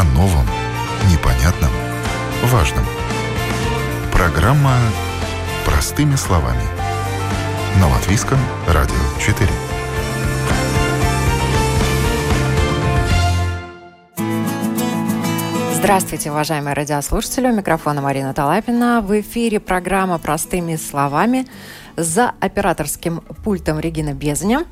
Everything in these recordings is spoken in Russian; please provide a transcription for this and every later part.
о новом, непонятном, важном. Программа «Простыми словами» на Латвийском радио 4. Здравствуйте, уважаемые радиослушатели. У микрофона Марина Талапина. В эфире программа «Простыми словами» за операторским пультом Регина Безня.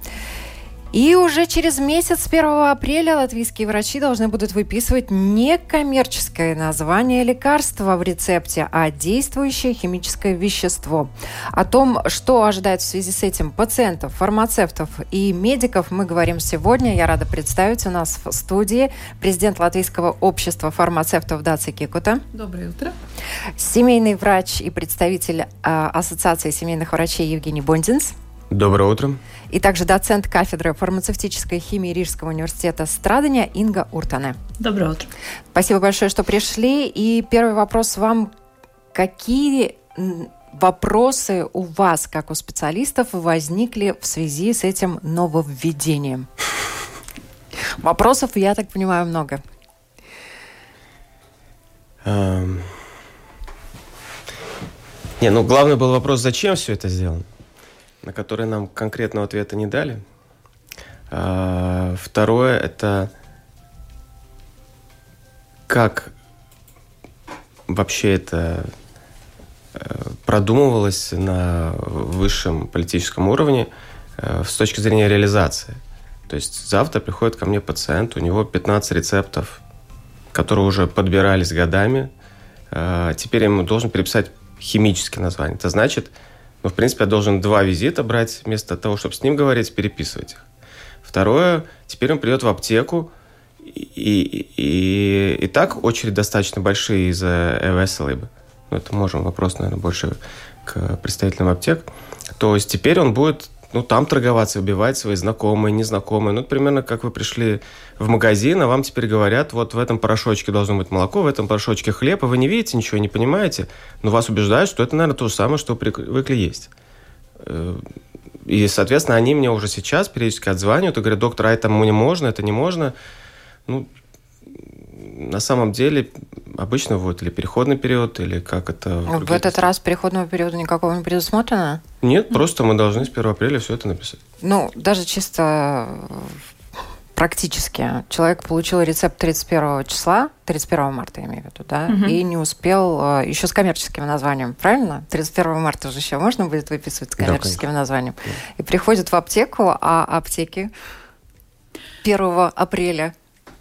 И уже через месяц, 1 апреля, латвийские врачи должны будут выписывать не коммерческое название лекарства в рецепте, а действующее химическое вещество. О том, что ожидает в связи с этим пациентов, фармацевтов и медиков, мы говорим сегодня. Я рада представить у нас в студии президент Латвийского общества фармацевтов Даци Кикута. Доброе утро. Семейный врач и представитель а, Ассоциации семейных врачей Евгений Бондинс. Доброе утро. И также доцент кафедры фармацевтической химии Рижского университета Страдания Инга Уртане. Доброе утро. Спасибо большое, что пришли. И первый вопрос вам. Какие вопросы у вас, как у специалистов, возникли в связи с этим нововведением? Вопросов, я так понимаю, много. Эм... Не, ну главный был вопрос, зачем все это сделано? На которые нам конкретного ответа не дали. А, второе – это как вообще это э, продумывалось на высшем политическом уровне э, с точки зрения реализации. То есть завтра приходит ко мне пациент, у него 15 рецептов, которые уже подбирались годами. А, теперь я ему должен переписать химические названия. Это значит, но, в принципе, я должен два визита брать, вместо того, чтобы с ним говорить, переписывать их. Второе, теперь он придет в аптеку, и, и, и, и так очередь достаточно большие из-за Эвеселиба. Ну, это можем вопрос, наверное, больше к представителям аптек. То есть теперь он будет ну, там торговаться, убивать свои знакомые, незнакомые. Ну, примерно как вы пришли в магазин, а вам теперь говорят, вот в этом порошочке должно быть молоко, в этом порошочке хлеб, а вы не видите ничего, не понимаете, но вас убеждают, что это, наверное, то же самое, что привыкли есть. Э, и, соответственно, они мне уже сейчас периодически отзванивают и говорят, доктор, а это не можно, это не можно. Ну, на самом деле обычно вот или переходный период, или как это... В, в этот раз переходного периода никакого не предусмотрено? Нет, просто мы должны с 1 апреля все это написать. Ну, даже чисто практически. Человек получил рецепт 31 числа, 31 марта, я имею в виду, да, угу. и не успел э, еще с коммерческим названием, правильно? 31 марта уже еще можно будет выписывать с коммерческим да, названием. Да. И приходит в аптеку, а аптеки 1 апреля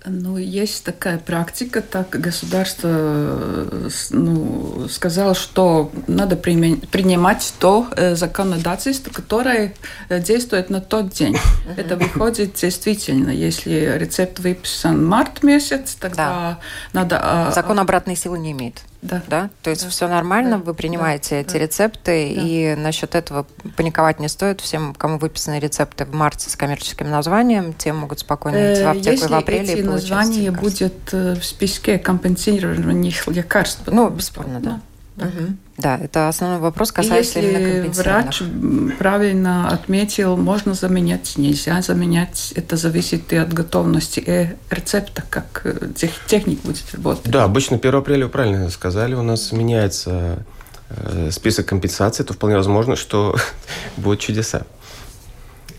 ну, есть такая практика, так государство э, ну, сказало, что надо принимать то э, законодательство, которое э, действует на тот день. Это выходит действительно, если рецепт выписан март месяц, тогда да. надо... А, Закон обратной силы не имеет. Да. да? То есть да. все нормально, да. вы принимаете да. эти да. рецепты, да. и насчет этого паниковать не стоит. Всем, кому выписаны рецепты в марте с коммерческим названием, те могут спокойно идти в аптеку Если в апреле эти и получить названия будет в списке компенсированных лекарств. Ну, бесспорно, да. да. Угу. Да, это основной вопрос, касается Если именно врач правильно отметил, можно заменять, нельзя заменять. Это зависит и от готовности и рецепта, как э, техник будет работать. Да, обычно 1 апреля, вы правильно сказали, у нас меняется э, список компенсаций, то вполне возможно, что будут чудеса.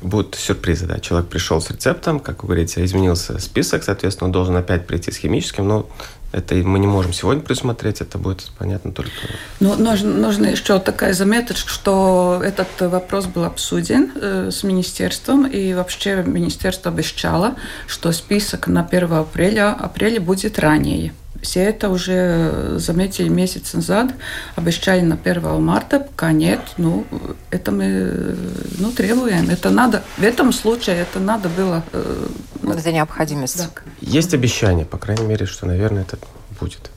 Будут сюрпризы, да. Человек пришел с рецептом, как вы говорите, изменился список, соответственно, он должен опять прийти с химическим, но это мы не можем сегодня предусмотреть, это будет понятно только... Ну, нужно, нужно еще такая заметочка, что этот вопрос был обсуден э, с министерством, и вообще министерство обещало, что список на 1 апреля, апреля будет ранее. Все это уже заметили месяц назад, обещали на 1 марта, пока нет. Ну, это мы ну, требуем. Это надо, в этом случае это надо было... Э, это необходимость. Да. Есть обещание, по крайней мере, что, наверное, это будет.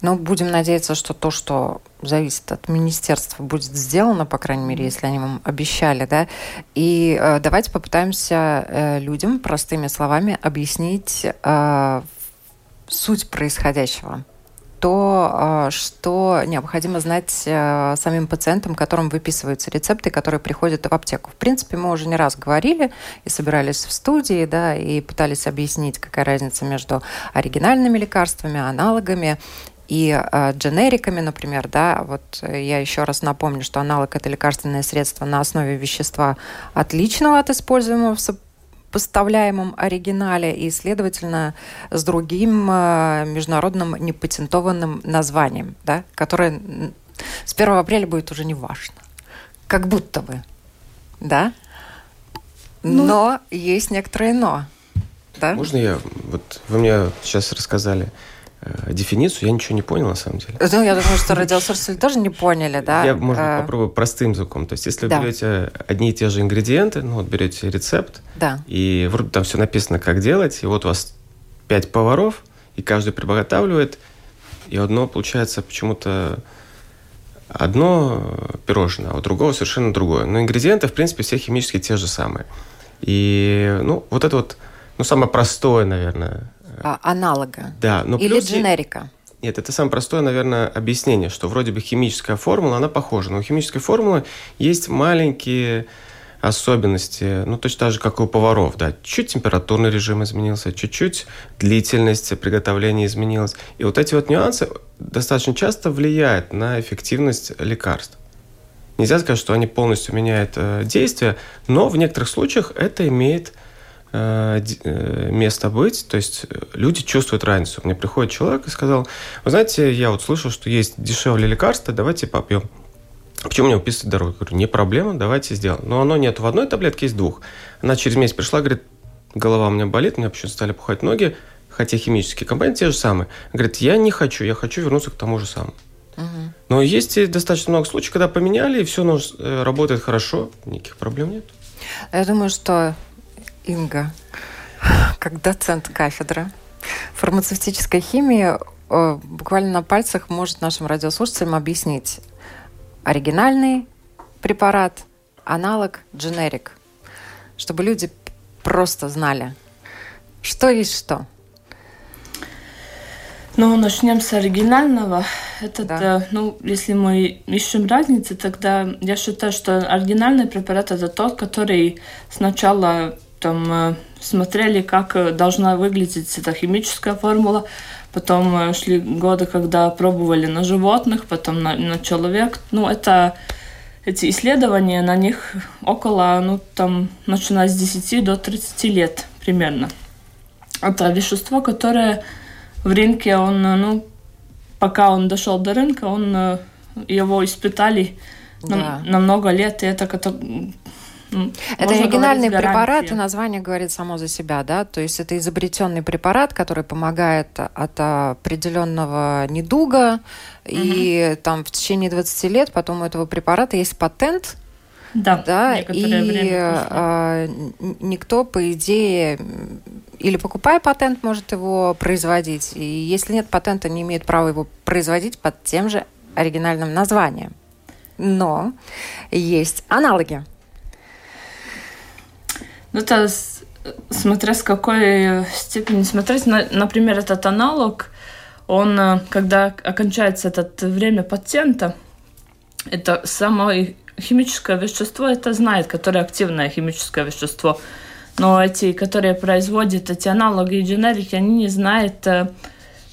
Ну, будем надеяться, что то, что зависит от министерства, будет сделано, по крайней мере, если они вам обещали, да. И э, давайте попытаемся э, людям простыми словами объяснить э, суть происходящего. то, а, что необходимо знать э, самим пациентам, которым выписываются рецепты, которые приходят в аптеку. В принципе, мы уже не раз говорили и собирались в студии, да, и пытались объяснить, какая разница между оригинальными лекарствами, аналогами и э, дженериками, например, да, вот я еще раз напомню, что аналог это лекарственное средство на основе вещества отличного от используемого в поставляемом оригинале и, следовательно, с другим э, международным непатентованным названием, да, которое с 1 апреля будет уже не важно. Как будто бы, да? Ну, но есть некоторые но. Да? Можно я? Вот вы мне сейчас рассказали дефиницию, я ничего не понял на самом деле. Ну, я думаю, что радиослушатели тоже не поняли, да? Я, может быть, э, попробую простым языком. То есть, если да. вы берете одни и те же ингредиенты, ну, вот берете рецепт, да. и вроде там все написано, как делать, и вот у вас пять поваров, и каждый приготавливает, и одно получается почему-то одно пирожное, а у другого совершенно другое. Но ингредиенты, в принципе, все химически те же самые. И, ну, вот это вот, ну, самое простое, наверное, а, аналога. Да, но Или плюс... дженерика. Нет, это самое простое, наверное, объяснение, что вроде бы химическая формула, она похожа, но у химической формулы есть маленькие особенности, ну, точно так же, как и у поваров, да, чуть температурный режим изменился, чуть-чуть длительность приготовления изменилась. И вот эти вот нюансы достаточно часто влияют на эффективность лекарств. Нельзя сказать, что они полностью меняют э, действие, но в некоторых случаях это имеет Э, место быть, то есть э, люди чувствуют разницу. Мне приходит человек и сказал, вы знаете, я вот слышал, что есть дешевле лекарства, давайте попьем. Почему мне выписывать дорогу? Я говорю, не проблема, давайте сделаем. Но оно нет в одной таблетке, есть двух. Она через месяц пришла, говорит, голова у меня болит, у меня почему-то стали пухать ноги, хотя химические компоненты те же самые. Говорит, я не хочу, я хочу вернуться к тому же самому. Угу. Но есть достаточно много случаев, когда поменяли, и все работает хорошо, никаких проблем нет. Я думаю, что Инга, как доцент кафедры фармацевтической химии, э, буквально на пальцах может нашим радиослушателям объяснить оригинальный препарат, аналог, дженерик, чтобы люди просто знали, что есть что. Ну, начнем с оригинального. Это, да. ну, если мы ищем разницы, тогда я считаю, что оригинальный препарат это тот, который сначала там э, смотрели, как э, должна выглядеть эта химическая формула. Потом э, шли годы, когда пробовали на животных, потом на, на человек. Ну, это эти исследования, на них около, ну, там, начиная с 10 до 30 лет примерно. Это вещество, которое в рынке, он, ну, пока он дошел до рынка, он его испытали да. на, на много лет, и это это оригинальный препарат, и название говорит само за себя, да? То есть это изобретенный препарат, который помогает от определенного недуга, угу. и там в течение 20 лет потом у этого препарата есть патент, да, да и э, никто, по идее, или покупая патент, может его производить, и если нет патента, не имеет права его производить под тем же оригинальным названием. Но есть аналоги. Ну, это смотря с какой степени смотреть. Например, этот аналог, он, э, когда окончается это время патента, это самое химическое вещество, это знает, которое активное химическое вещество. Но эти, которые производят эти аналоги и генерики, они не знают э,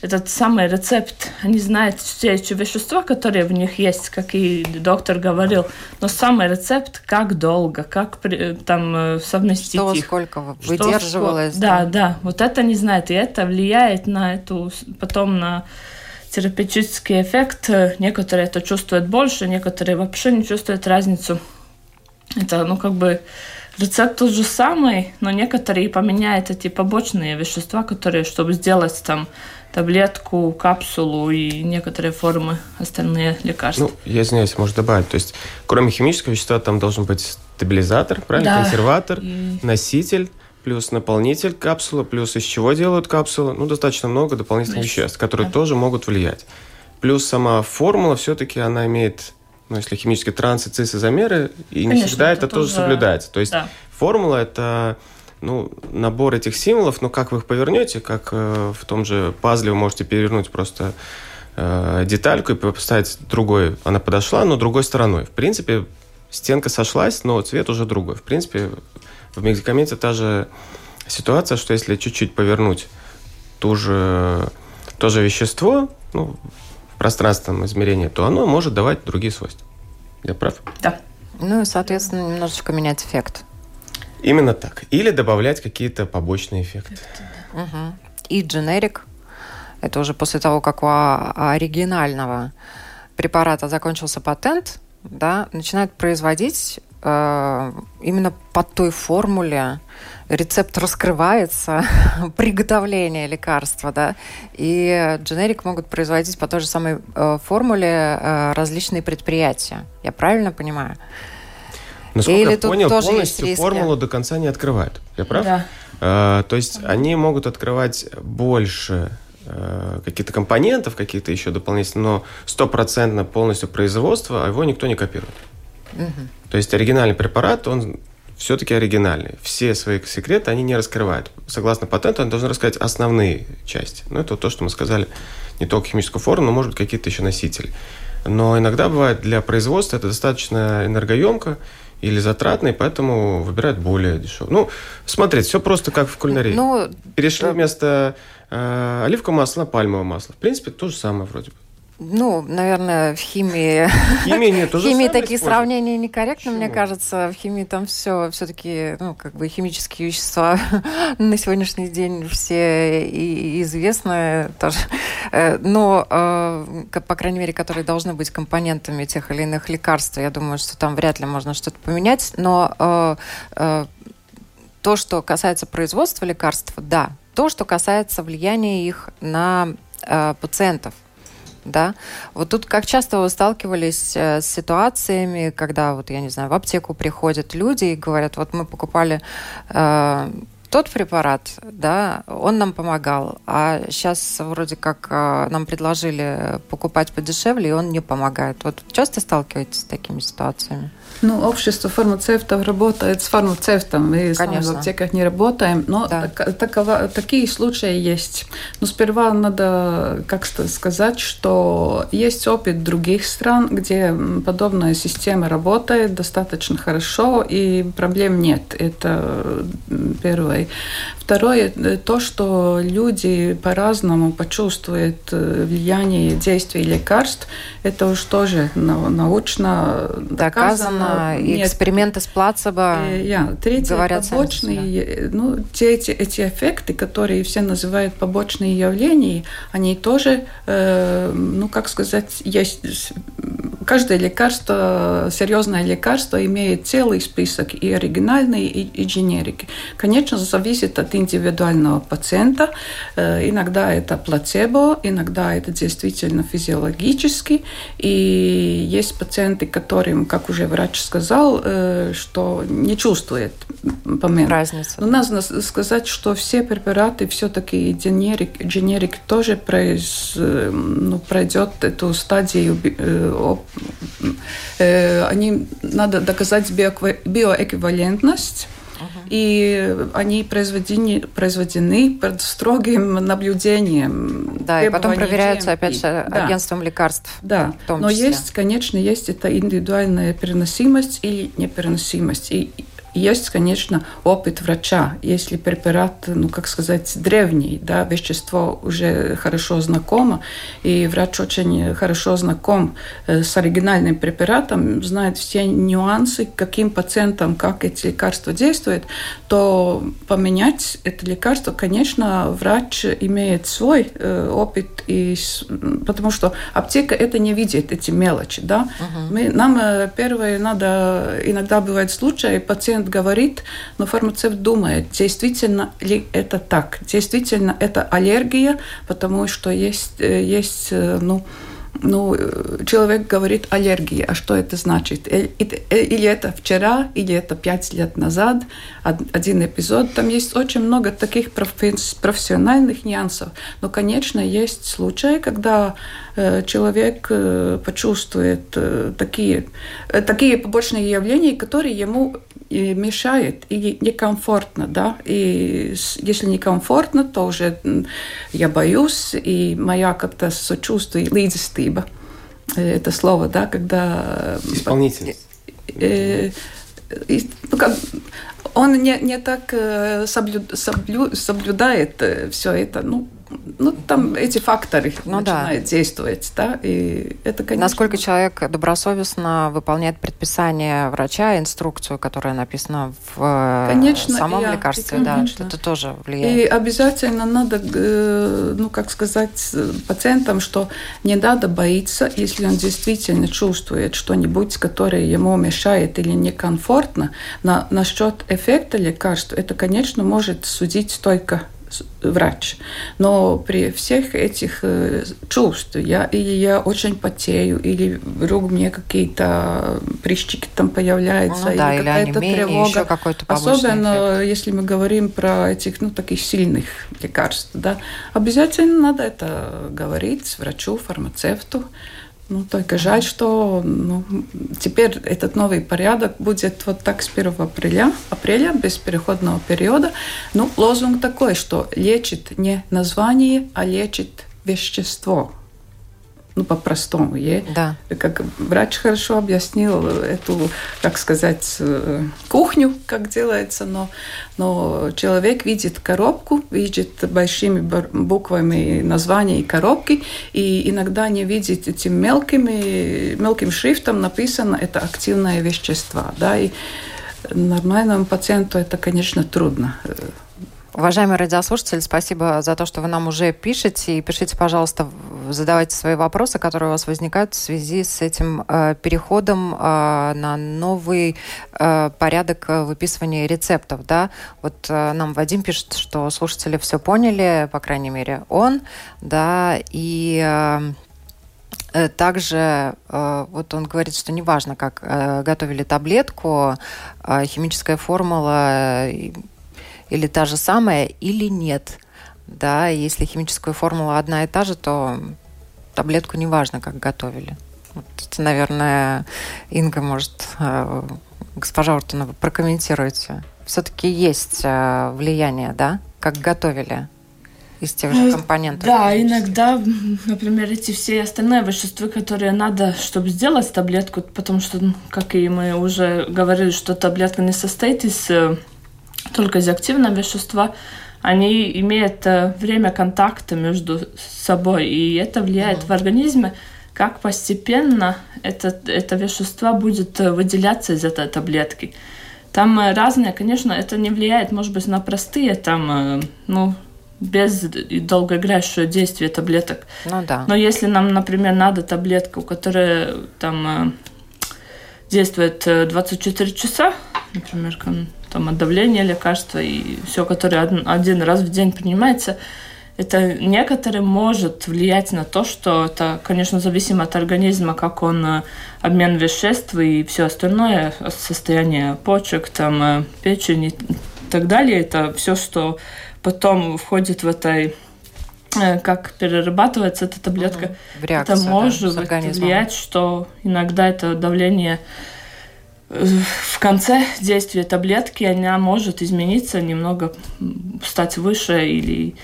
этот самый рецепт. Они знают все эти вещества, которые в них есть, как и доктор говорил. Но самый рецепт, как долго, как там э, совместить Что, их. сколько выдерживалось. Что, да, да, вот это не знает. И это влияет на эту, потом на терапевтический эффект. Некоторые это чувствуют больше, некоторые вообще не чувствуют разницу. Это, ну, как бы рецепт тот же самый, но некоторые поменяют эти побочные вещества, которые, чтобы сделать там таблетку, капсулу и некоторые формы остальные лекарства. Ну, я извиняюсь, может добавить. То есть, кроме химического вещества, там должен быть стабилизатор, правильно? Да. Консерватор, и... носитель плюс наполнитель капсулы, плюс из чего делают капсулы. Ну, достаточно много дополнительных Значит, веществ, которые да. тоже могут влиять. Плюс сама формула все-таки она имеет, ну, если химические трансы, цисозамеры, и Конечно, не всегда это, это тоже соблюдается. То есть да. формула это ну, набор этих символов, ну, как вы их повернете, как э, в том же пазле вы можете перевернуть просто э, детальку и поставить другой. Она подошла, но другой стороной. В принципе, стенка сошлась, но цвет уже другой. В принципе, в медикаменте та же ситуация, что если чуть-чуть повернуть ту же, то же вещество ну, в пространственном измерении, то оно может давать другие свойства. Я прав? Да. Ну и, соответственно, немножечко менять эффект. Именно так. Или добавлять какие-то побочные эффекты. Угу. И дженерик. Это уже после того, как у оригинального препарата закончился патент, да, начинают производить э, именно под той формуле, рецепт раскрывается, приготовление лекарства, да, и дженерик могут производить по той же самой э, формуле э, различные предприятия. Я правильно понимаю? Насколько Или я понял, полностью формулу до конца не открывают. Я прав? Да. Э, то есть они могут открывать больше э, каких-то компонентов, какие-то еще дополнительные, но стопроцентно полностью производство, а его никто не копирует. Угу. То есть оригинальный препарат, он все-таки оригинальный. Все свои секреты они не раскрывают. Согласно патенту, они должны рассказать основные части. Ну, это то, что мы сказали, не только химическую форму, но, может быть, какие-то еще носители. Но иногда бывает для производства это достаточно энергоемко или затратно, и поэтому выбирают более дешевый. Ну, смотрите, все просто как в кулинарии. Ну, Перешли вместо э, оливкового масла на пальмовое масло. В принципе, то же самое вроде бы. Ну, наверное, в химии... Химии нет, В химии такие сравнения некорректны, мне кажется. В химии там все все-таки, ну, как бы химические вещества на сегодняшний день все и известны тоже. Э, но, э, по крайней мере, которые должны быть компонентами тех или иных лекарств, я думаю, что там вряд ли можно что-то поменять. Но э, то, что касается производства лекарств, да. То, что касается влияния их на пациентов, да. Вот тут как часто вы сталкивались э, с ситуациями, когда, вот я не знаю, в аптеку приходят люди и говорят, вот мы покупали э, тот препарат, да, он нам помогал, а сейчас вроде как э, нам предложили покупать подешевле, и он не помогает. Вот часто сталкиваетесь с такими ситуациями? Ну, общество фармацевтов работает с фармацевтом. Мы Конечно. в аптеках не работаем, но да. так, такова, такие случаи есть. Но сперва надо как сказать, что есть опыт других стран, где подобная система работает достаточно хорошо и проблем нет. Это первое. Второе, э, то, что люди по-разному почувствуют э, влияние действий лекарств, это уж тоже научно доказано. доказано и Нет. эксперименты с плацебо yeah. Э, Третье, говорят побочные, ну, те, эти, эти эффекты, которые все называют побочные явления, они тоже, э, ну, как сказать, есть каждое лекарство, серьезное лекарство имеет целый список и оригинальные, и, и генерики. Конечно, зависит от индивидуального пациента. Э, иногда это плацебо, иногда это действительно физиологически. И есть пациенты, которым, как уже врач сказал, э, что не чувствует помимо. Разница. Но надо сказать, что все препараты все-таки генерик, генерик тоже произ, э, ну, пройдет эту стадию они надо доказать биоэквивалентность и они произведены, произведены под строгим наблюдением. Да, и потом проверяются, опять же, да. агентством лекарств. Да, но есть, конечно, есть эта индивидуальная переносимость или непереносимость. И есть, конечно, опыт врача. Если препарат, ну, как сказать, древний, да, вещество уже хорошо знакомо, и врач очень хорошо знаком э, с оригинальным препаратом, знает все нюансы, каким пациентам, как эти лекарства действуют, то поменять это лекарство, конечно, врач имеет свой э, опыт, и, потому что аптека это не видит, эти мелочи, да. Uh-huh. Мы, нам э, первое надо, иногда бывает случай, пациент пациент говорит, но фармацевт думает, действительно ли это так, действительно это аллергия, потому что есть, э, есть э, ну, ну, человек говорит аллергия, а что это значит? Э, или это вчера, или это пять лет назад, один эпизод. Там есть очень много таких профессиональных нюансов. Но, конечно, есть случаи, когда человек почувствует такие, такие побочные явления, которые ему мешает или некомфортно, да, и если некомфортно, то уже я боюсь, и моя как-то сочувствие, līdzestība, это слово, да, когда... Исполнительность. Э, э, ну, как, он не, не так соблю, соблю, соблюдает все это, ну, ну, там эти факторы ну, начинают да. действовать, да, и это, конечно... Насколько человек добросовестно выполняет предписание врача, инструкцию, которая написана в э, конечно, самом я, лекарстве, да, это тоже влияет. И обязательно надо, э, ну, как сказать пациентам, что не надо боиться, если он действительно чувствует что-нибудь, которое ему мешает или некомфортно, на, насчет эффекта лекарства, это, конечно, может судить только врач. Но при всех этих э, чувствах, я, или я очень потею, или вдруг мне какие-то прыщики там появляются, ну, да, или какая-то тревога. Еще Особенно эффект. если мы говорим про этих, ну, таких сильных лекарств, да, обязательно надо это говорить врачу, фармацевту. Ну, только жаль, что ну, теперь этот новый порядок будет вот так с 1 апреля, апреля без переходного периода. Ну, лозунг такой, что лечит не название, а лечит вещество ну, по-простому. Я, да. Как врач хорошо объяснил эту, как сказать, э, кухню, как делается, но, но человек видит коробку, видит большими буквами название коробки, и иногда не видит этим мелкими, мелким шрифтом написано это активное вещество. Да, и нормальному пациенту это, конечно, трудно Уважаемые радиослушатели, спасибо за то, что вы нам уже пишете. И пишите, пожалуйста, задавайте свои вопросы, которые у вас возникают в связи с этим э, переходом э, на новый э, порядок выписывания рецептов. Да? Вот э, нам Вадим пишет, что слушатели все поняли, по крайней мере, он, да, и э, э также э, вот он говорит, что неважно, как э, готовили таблетку, химическая формула или та же самая, или нет. Да, если химическая формула одна и та же, то таблетку неважно, как готовили. Вот, наверное, Инга может, э, госпожа Уртунова, прокомментируйте. Все-таки есть э, влияние, да, как готовили из тех же э, компонентов? Да, иногда, например, эти все остальные вещества, которые надо, чтобы сделать таблетку, потому что, как и мы уже говорили, что таблетка не состоит из только из активного вещества, они имеют э, время контакта между собой, и это влияет mm-hmm. в организме, как постепенно это, это вещество будет э, выделяться из этой таблетки. Там э, разные, конечно, это не влияет, может быть, на простые, там, ну, без долгоиграющего действия таблеток. Ну да. Но если нам, например, надо таблетку, которая там действует 24 часа, например, там, от давления лекарства и все, которое один раз в день принимается, это некоторым может влиять на то, что это, конечно, зависимо от организма, как он э, обмен веществ и все остальное, состояние почек, там, э, печени и так далее. Это все, что потом входит в этой э, как перерабатывается эта таблетка, угу. реакцию, это может да, влиять, что иногда это давление в конце действия таблетки она может измениться, немного стать выше или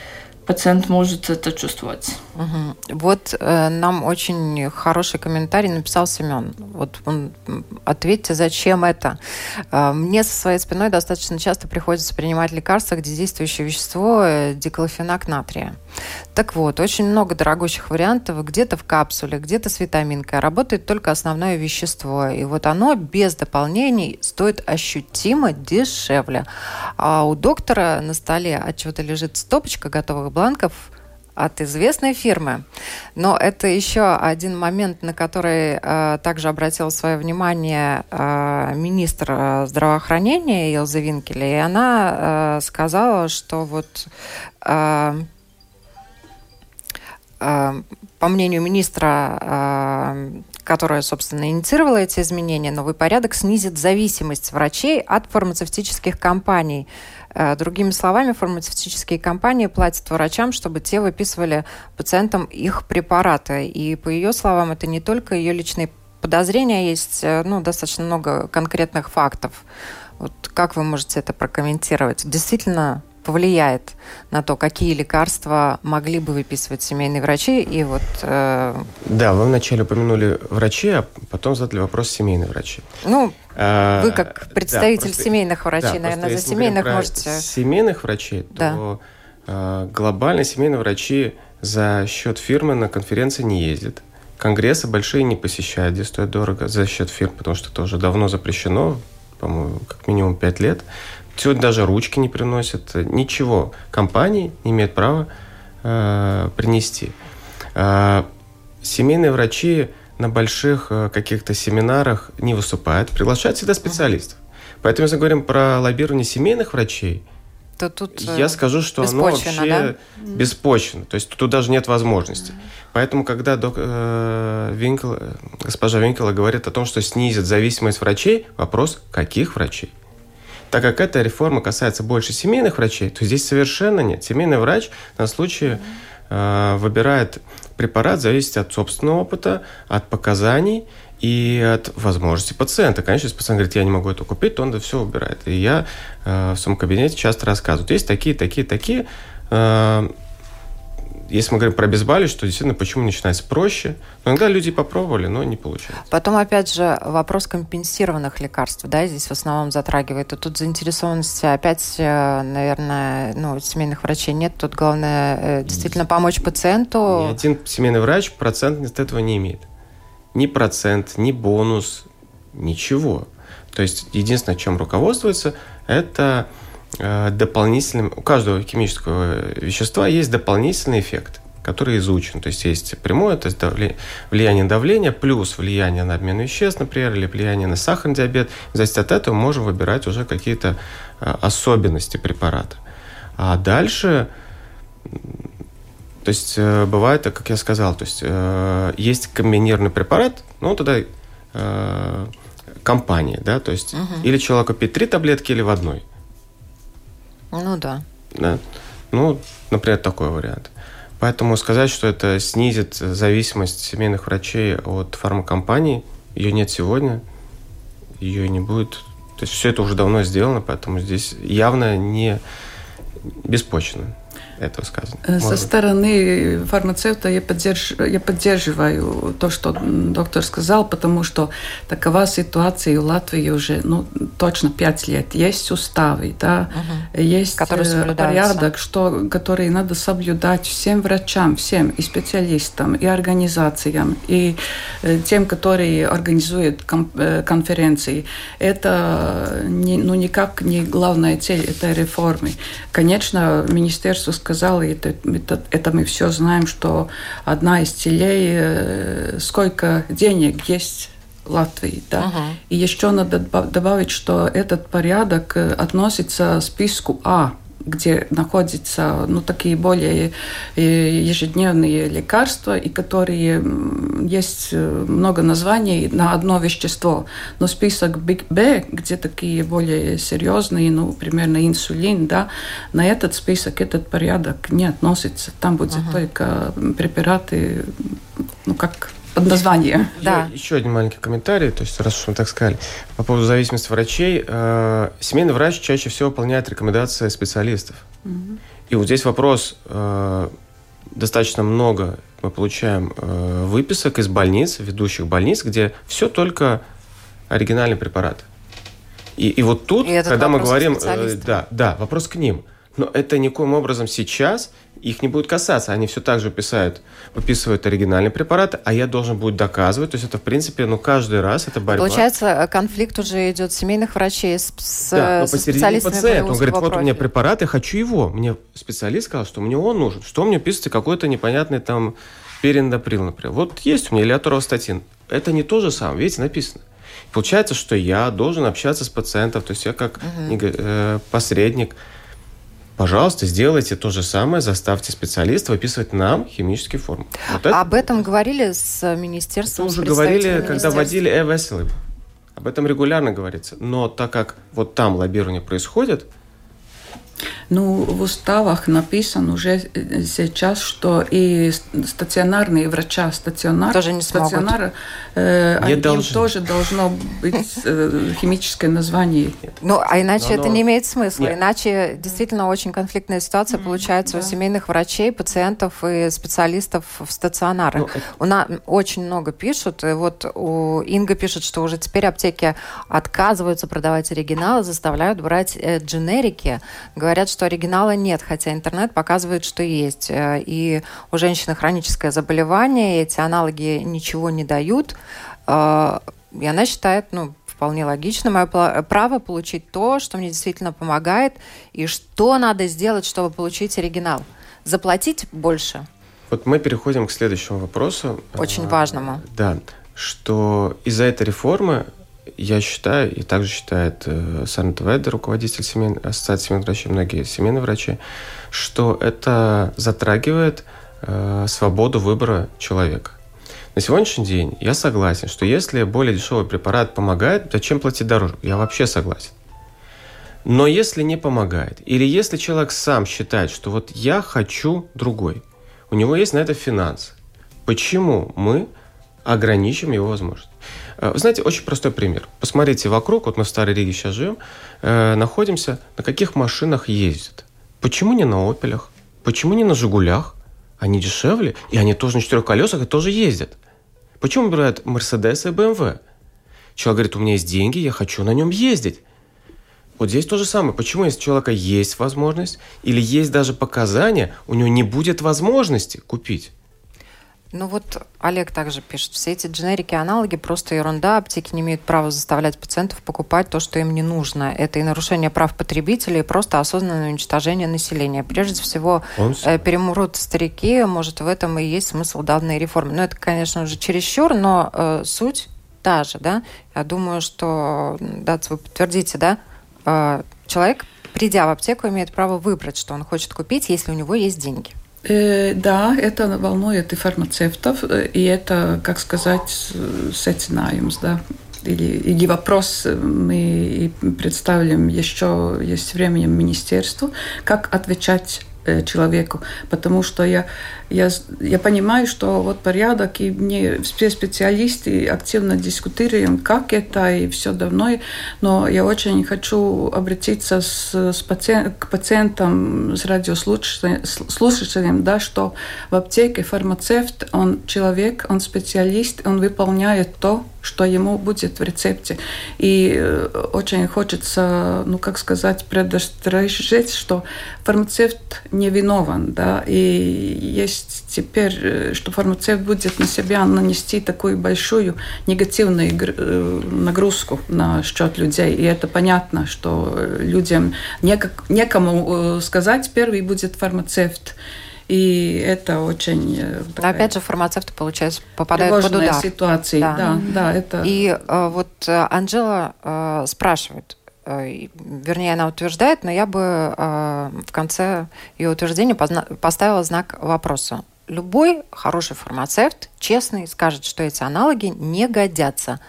пациент может это чувствовать. Угу. Вот э, нам очень хороший комментарий написал Семен. Вот он ответьте, зачем это? Э, мне со своей спиной достаточно часто приходится принимать лекарства, где действующее вещество э, диклофенак натрия. Так вот, очень много дорогущих вариантов, где-то в капсуле, где-то с витаминкой. Работает только основное вещество. И вот оно без дополнений стоит ощутимо дешевле. А у доктора на столе отчего-то лежит стопочка готовых бланков от известной фирмы. Но это еще один момент, на который э, также обратил свое внимание э, министр э, здравоохранения Илза Винкеля, и она э, сказала, что вот э, э, по мнению министра, э, которая, собственно, инициировала эти изменения, новый порядок снизит зависимость врачей от фармацевтических компаний – Э, другими словами, фармацевтические компании платят врачам, чтобы те выписывали пациентам их препараты. И по ее словам, это не только ее личные подозрения, есть э, ну, достаточно много конкретных фактов. Вот как вы можете это прокомментировать? Действительно повлияет на то, какие лекарства могли бы выписывать семейные врачи. И вот, э... Да, вы вначале упомянули врачи, а потом задали вопрос семейные врачи. Ну, а, вы как представитель да, просто, семейных врачей, да, наверное, за семейных можете... Семейных врачей, да. то э, глобально семейные врачи за счет фирмы на конференции не ездят. Конгрессы большие не посещают, где стоят дорого за счет фирм, потому что это уже давно запрещено, по-моему, как минимум 5 лет. Сегодня даже ручки не приносят, ничего. Компании не имеют права э, принести. Э, семейные врачи на больших э, каких-то семинарах не выступают, приглашают всегда специалистов. Поэтому, если говорим про лоббирование семейных врачей, то тут я скажу, что оно вообще да? беспочвенно. То есть тут даже нет возможности. Поэтому, когда док, э, Винкл, госпожа Винкела говорит о том, что снизит зависимость врачей, вопрос, каких врачей? Так как эта реформа касается больше семейных врачей, то здесь совершенно нет. Семейный врач на случай э, выбирает препарат, зависит от собственного опыта, от показаний и от возможности пациента. Конечно, если пациент говорит, я не могу это купить, то он это все убирает. И я э, в своем кабинете часто рассказываю. Есть такие, такие, такие. Э, если мы говорим про обезболивающее, то действительно почему начинается проще. Но иногда люди попробовали, но не получается. Потом, опять же, вопрос компенсированных лекарств, да, здесь в основном затрагивает. И тут заинтересованности опять, э, наверное, ну, семейных врачей нет. Тут главное э, действительно помочь пациенту. Ни один семейный врач процент от этого не имеет. Ни процент, ни бонус, ничего. То есть единственное, чем руководствуется, это дополнительным... У каждого химического вещества есть дополнительный эффект, который изучен. То есть есть прямое, то есть влияние давления, плюс влияние на обмен веществ, например, или влияние на сахарный диабет. В зависимости от этого можем выбирать уже какие-то э, особенности препарата. А дальше... То есть э, бывает, как я сказал, то есть есть комбинированный препарат, ну тогда компания, да, то есть угу. или человек купит три таблетки или в одной. Ну да. да. Ну, например, такой вариант. Поэтому сказать, что это снизит зависимость семейных врачей от фармакомпаний, ее нет сегодня, ее не будет. То есть все это уже давно сделано, поэтому здесь явно не беспочвенно этого сказано. Э, со Может стороны фармацевта я, поддерж... я поддерживаю то, что доктор сказал, потому что такова ситуация в Латвии уже ну, точно пять лет. Есть уставы, да, угу. есть э, порядок, что, который надо соблюдать всем врачам, всем, и специалистам, и организациям, и э, тем, которые организуют конференции. Это не, ну, никак не главная цель этой реформы. Конечно, министерство сказала, и это, это, это мы все знаем, что одна из целей, э, сколько денег есть Латвии. Да? Ага. И еще надо добавить, что этот порядок э, относится к списку А где находятся ну, такие более э, ежедневные лекарства, и которые есть э, много названий на одно вещество. Но список Big B, где такие более серьезные, ну, примерно инсулин, да, на этот список, этот порядок не относится. Там будет uh-huh. только препараты, ну, как под название. Да. Еще один маленький комментарий, то есть раз уж мы так сказали, по поводу зависимости врачей. Э, семейный врач чаще всего выполняет рекомендации специалистов. Угу. И вот здесь вопрос, э, достаточно много мы получаем э, выписок из больниц, ведущих больниц, где все только оригинальный препарат. И, и вот тут, и когда мы говорим, э, да, да, вопрос к ним. Но это никоим образом сейчас их не будет касаться. Они все так же выписывают, выписывают оригинальные препараты, а я должен будет доказывать. То есть это, в принципе, ну, каждый раз это борьба. Получается, конфликт уже идет семейных врачей с, с, да, но посередине пациент. Он говорит, вот у меня препарат, я хочу его. Мне специалист сказал, что мне он нужен. Что мне пишется какой-то непонятный там периндоприл, например. Вот есть у меня или аторвастатин. Это не то же самое, видите, написано. Получается, что я должен общаться с пациентом, то есть я как угу. э, посредник, Пожалуйста, сделайте то же самое, заставьте специалиста выписывать нам химические формы. Вот это... Об этом говорили с министерством? Это уже говорили, когда вводили э Об этом регулярно говорится. Но так как вот там лоббирование происходит, Ну, в уставах написано уже сейчас, что и стационарные врача стационар, тоже не стационара, э, не им должен. тоже должно быть э, химическое название. Ну, а иначе но, это но... не имеет смысла. Нет. Иначе действительно очень конфликтная ситуация mm, получается да. у семейных врачей, пациентов и специалистов в стационарах. Ну, это... У нас очень много пишут. И вот у Инга пишет, что уже теперь аптеки отказываются продавать оригиналы, заставляют брать э, дженерики. Говорят, что что оригинала нет, хотя интернет показывает, что есть. Э, и у женщины хроническое заболевание, эти аналоги ничего не дают. Э, и она считает, ну, вполне логично, мое право получить то, что мне действительно помогает, и что надо сделать, чтобы получить оригинал. Заплатить больше. Вот мы переходим к следующему вопросу. Очень важному. Да, что из-за этой реформы я считаю, и также считает э, Ведер, руководитель семей, Ассоциации семейных врачей, многие семейные врачи, что это затрагивает э, свободу выбора человека. На сегодняшний день я согласен, что если более дешевый препарат помогает, зачем платить дороже? Я вообще согласен. Но если не помогает, или если человек сам считает, что вот я хочу другой, у него есть на это финансы, почему мы ограничим его возможность? Э, знаете, очень простой пример. Посмотрите вокруг, вот мы в Старой Риге сейчас живем, э, находимся, на каких машинах ездят. Почему не на «Опелях»? Почему не на «Жигулях»? Они дешевле, и они тоже на четырех колесах и тоже ездят. Почему выбирают «Мерседес» и «БМВ»? Человек говорит, у меня есть деньги, я хочу на нем ездить. Вот здесь то же самое. Почему, если у человека есть возможность или есть даже показания, у него не будет возможности купить? Ну вот Олег также пишет, все эти дженерики аналоги просто ерунда, аптеки не имеют права заставлять пациентов покупать то, что им не нужно. Это и нарушение прав потребителей, и просто осознанное уничтожение населения. Прежде всего, Он... э, перемрут старики, может, в этом и есть смысл данной реформы. Ну, это, конечно же, чересчур, но э, суть та же, да. Я думаю, что, да, вы подтвердите, да, э, человек, придя в аптеку, имеет право выбрать, что он хочет купить, если у него есть деньги. Э, да, это волнует и фармацевтов, э, и это, как сказать, secinājums, да. Или, или вопрос мы представим еще есть временем министерству, как отвечать Э, человеку, потому что я, я, я понимаю, что вот порядок, и мне все специалисты активно дискутируем, как это, и все давно, но я очень хочу обратиться с, с пациент, к пациентам, с радиослушателем, да, что в аптеке фармацевт, он человек, он специалист, он выполняет то, что ему будет в рецепте. И э, очень хочется, ну, как сказать, предостережить, что фармацевт не винован, да, и есть теперь, э, что фармацевт будет на себя нанести такую большую негативную э, нагрузку на счет людей, и это понятно, что людям некому сказать, первый будет фармацевт, и это очень... Э, такая... Опять же, фармацевты, получается, попадают под удар. ситуации, да. да, да это... И э, вот э, Анжела э, спрашивает, э, вернее, она утверждает, но я бы э, в конце ее утверждения поставила знак вопроса. Любой хороший фармацевт, честный, скажет, что эти аналоги не годятся.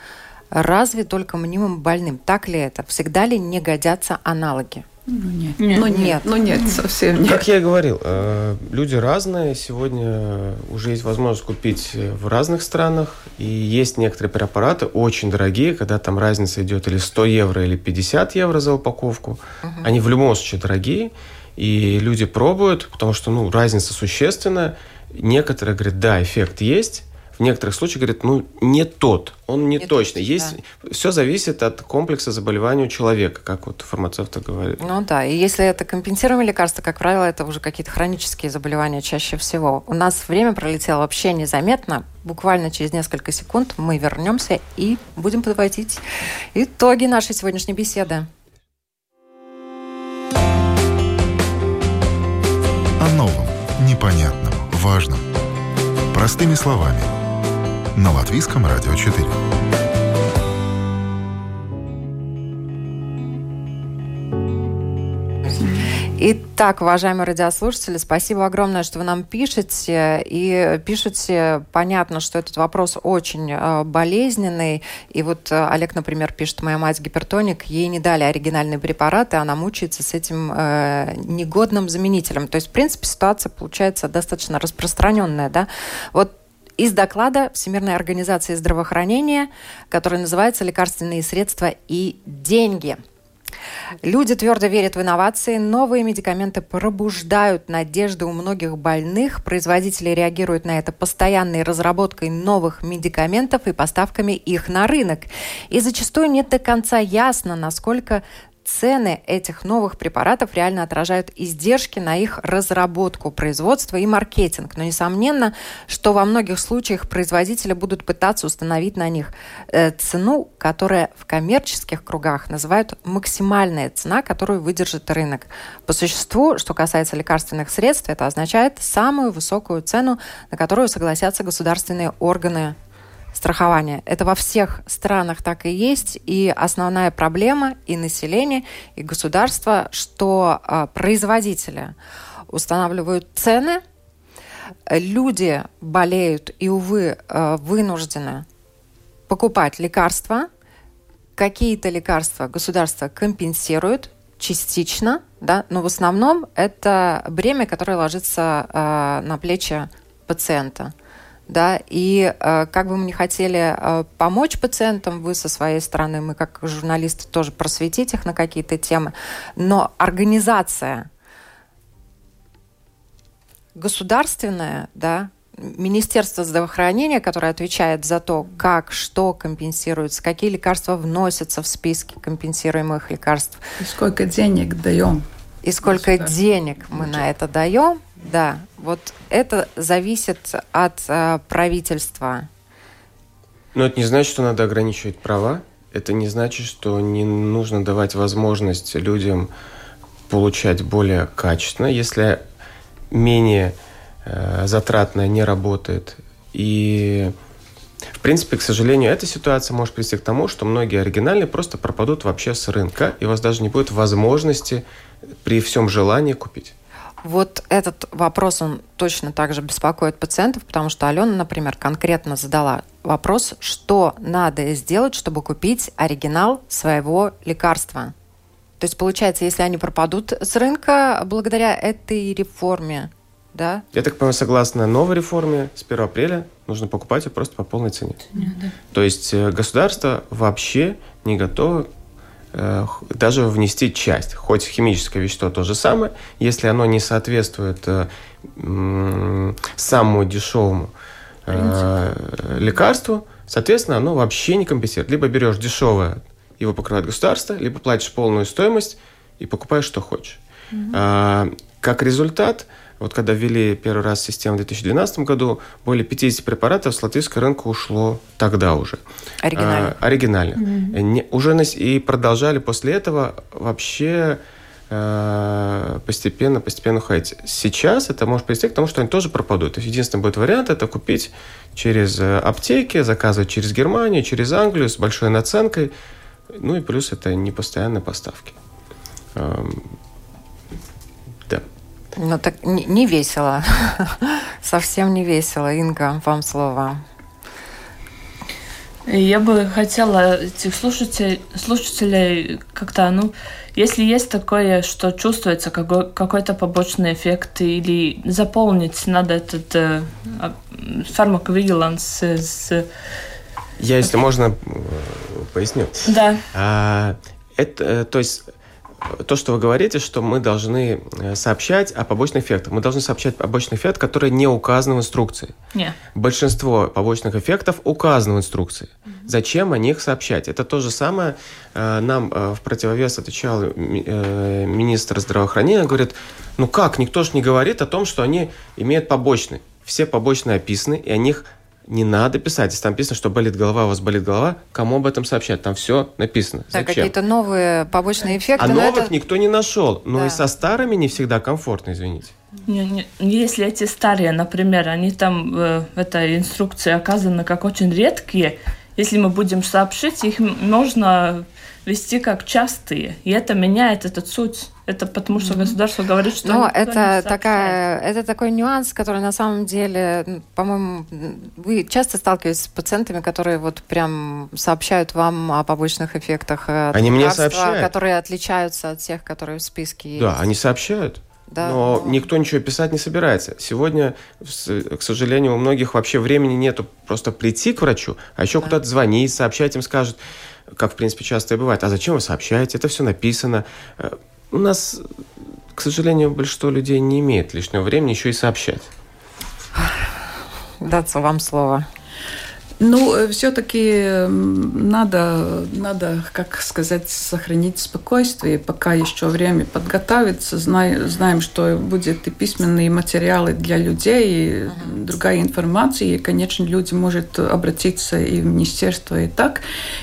Разве только мнимым больным? Так ли это? Всегда ли не годятся аналоги? Ну нет. нет. Ну нет, ну нет, совсем нет. Как я и говорил, э, люди разные. Сегодня уже есть возможность купить в разных странах. И есть некоторые препараты очень дорогие, когда там разница идет или 100 евро, или 50 евро за упаковку. Угу. Они в любом случае дорогие. И люди пробуют, потому что ну, разница существенная. Некоторые говорят, да, эффект есть, в некоторых случаях говорит, ну, не тот, он не, не точно. Точно, Есть, да. Все зависит от комплекса заболевания у человека, как вот фармацевты говорят. Ну да, и если это компенсируемые лекарства, как правило, это уже какие-то хронические заболевания чаще всего. У нас время пролетело вообще незаметно. Буквально через несколько секунд мы вернемся и будем подводить итоги нашей сегодняшней беседы. О новом, непонятном, важном. Простыми словами – на Латвийском радио 4. Итак, уважаемые радиослушатели, спасибо огромное, что вы нам пишете. И пишете, понятно, что этот вопрос очень э, болезненный. И вот э, Олег, например, пишет, моя мать гипертоник, ей не дали оригинальные препараты, она мучается с этим э, негодным заменителем. То есть, в принципе, ситуация получается достаточно распространенная. Да? Вот из доклада Всемирной организации здравоохранения, который называется «Лекарственные средства и деньги». Люди твердо верят в инновации, новые медикаменты пробуждают надежды у многих больных, производители реагируют на это постоянной разработкой новых медикаментов и поставками их на рынок. И зачастую нет до конца ясно, насколько цены этих новых препаратов реально отражают издержки на их разработку, производство и маркетинг. Но несомненно, что во многих случаях производители будут пытаться установить на них э, цену, которая в коммерческих кругах называют максимальная цена, которую выдержит рынок. По существу, что касается лекарственных средств, это означает самую высокую цену, на которую согласятся государственные органы страхования. Это во всех странах так и есть. И основная проблема и населения, и государства, что э, производители устанавливают цены, люди болеют и, увы, э, вынуждены покупать лекарства. Какие-то лекарства государство компенсирует частично, да, но в основном это бремя, которое ложится э, на плечи пациента да, и э, как бы мы не хотели э, помочь пациентам, вы со своей стороны, мы как журналисты тоже просветить их на какие-то темы, но организация государственная, да, Министерство здравоохранения, которое отвечает за то, как, что компенсируется, какие лекарства вносятся в списки компенсируемых лекарств. И сколько денег даем. И сколько денег мы на это даем, да, вот это зависит от э, правительства. Но это не значит, что надо ограничивать права. Это не значит, что не нужно давать возможность людям получать более качественно. Если менее э, затратное не работает. И, в принципе, к сожалению, эта ситуация может привести к тому, что многие оригинальные просто пропадут вообще с рынка, и у вас даже не будет возможности при всем желании купить. Вот этот вопрос, он точно так же беспокоит пациентов, потому что Алена, например, конкретно задала вопрос, что надо сделать, чтобы купить оригинал своего лекарства. То есть, получается, если они пропадут с рынка благодаря этой реформе, да? Я так понимаю, согласно новой реформе, с 1 апреля нужно покупать ее просто по полной цене. Да. То есть э, государство вообще не готово даже внести часть, хоть химическое вещество то же самое, если оно не соответствует э, самому дешевому э, лекарству, соответственно, оно вообще не компенсирует. Либо берешь дешевое, его покрывает государство, либо платишь полную стоимость и покупаешь, что хочешь. Угу. Как результат, вот когда ввели первый раз систему в 2012 году, более 50 препаратов с латвийского рынка ушло тогда уже. Оригинально. А, оригинально. Mm-hmm. Не, уже и продолжали после этого вообще а, постепенно, постепенно уходить. Сейчас это может привести к тому, что они тоже пропадут. То есть единственный будет вариант это купить через э, аптеки, заказывать через Германию, через Англию с большой наценкой. Ну и плюс это непостоянные поставки. Ну так не, не весело. Совсем не весело. Инга, вам слово. Я бы хотела этих слушателей, слушателей как-то, ну, если есть такое, что чувствуется какой, какой-то побочный эффект, или заполнить надо этот э, а, фармаковигиланс с... Я, если можно, э, поясню. Да. А, это, э, то есть то, что вы говорите, что мы должны э, сообщать о побочных эффектах. Мы должны сообщать о побочных эффектах, которые не указаны в инструкции. Нет. Большинство побочных эффектов указаны в инструкции. Mm-hmm. Зачем о них сообщать? Это то же самое. Э, нам э, в противовес отвечал министр здравоохранения, говорит, ну как, никто же не говорит о том, что они имеют побочные. Все побочные описаны, и о них не надо писать. Если там написано, что болит голова, у вас болит голова, кому об этом сообщать? Там все написано. Да, какие-то новые побочные эффекты. А новых это... никто не нашел. Но да. и со старыми не всегда комфортно, извините. Не, не, если эти старые, например, они там э, в этой инструкции оказаны как очень редкие, если мы будем сообщить, их можно вести как частые. И это меняет этот суть. Это потому что государство говорит, что... Но это, такая, это такой нюанс, который на самом деле, по-моему, вы часто сталкиваетесь с пациентами, которые вот прям сообщают вам о побочных эффектах Они мне сообщают. которые отличаются от тех, которые в списке есть. Да, они сообщают. Да, но, но никто ничего писать не собирается. Сегодня, к сожалению, у многих вообще времени нету просто прийти к врачу, а еще да. куда-то звонить, сообщать им скажут, как, в принципе, часто и бывает. А зачем вы сообщаете? Это все написано. Э, у нас, к сожалению, большинство людей не имеет лишнего времени еще и сообщать. Даться вам слово. Ну, э, все-таки надо, надо, как сказать, сохранить спокойствие, пока еще время подготовиться. Знаем, знаем, что будет и письменные материалы для людей, и uh-huh. другая информация, и, конечно, люди могут обратиться и в министерство, и так.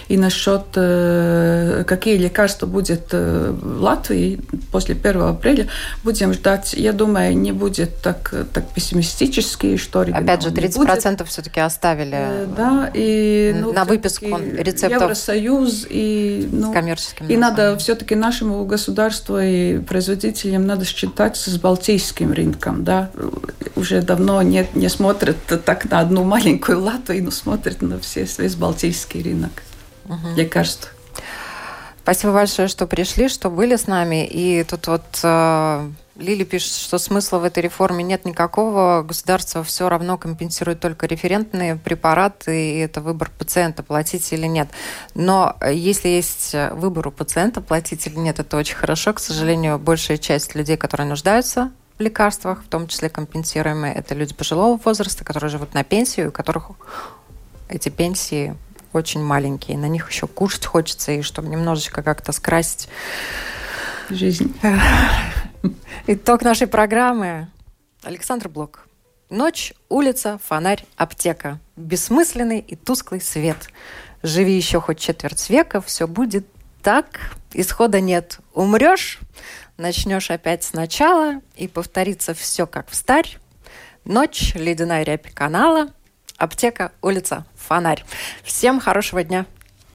И насчет, э, какие лекарства будет э, в Латвии после 1 апреля, будем ждать. Я думаю, не будет так, так пессимистически, что Опять же, 30% все-таки оставили. Да, и ну, на выписку рецептов Евросоюз и ну, коммерческим и надо все-таки нашему государству и производителям надо считать с балтийским рынком, да, уже давно не не смотрят так на одну маленькую Латвию, но смотрят на все весь балтийский рынок угу. лекарств. Спасибо большое, что пришли, что были с нами. И тут вот э, Лили пишет, что смысла в этой реформе нет никакого. Государство все равно компенсирует только референтные препараты, и это выбор пациента, платить или нет. Но если есть выбор у пациента, платить или нет, это очень хорошо. К сожалению, большая часть людей, которые нуждаются в лекарствах, в том числе компенсируемые, это люди пожилого возраста, которые живут на пенсию, у которых эти пенсии очень маленькие. На них еще кушать хочется, и чтобы немножечко как-то скрасить жизнь. Итог нашей программы. Александр Блок. Ночь, улица, фонарь, аптека. Бессмысленный и тусклый свет. Живи еще хоть четверть века, все будет так, исхода нет. Умрешь, начнешь опять сначала, и повторится все как в старь. Ночь, ледяная рябь канала, аптека, улица, фонарь. Всем хорошего дня!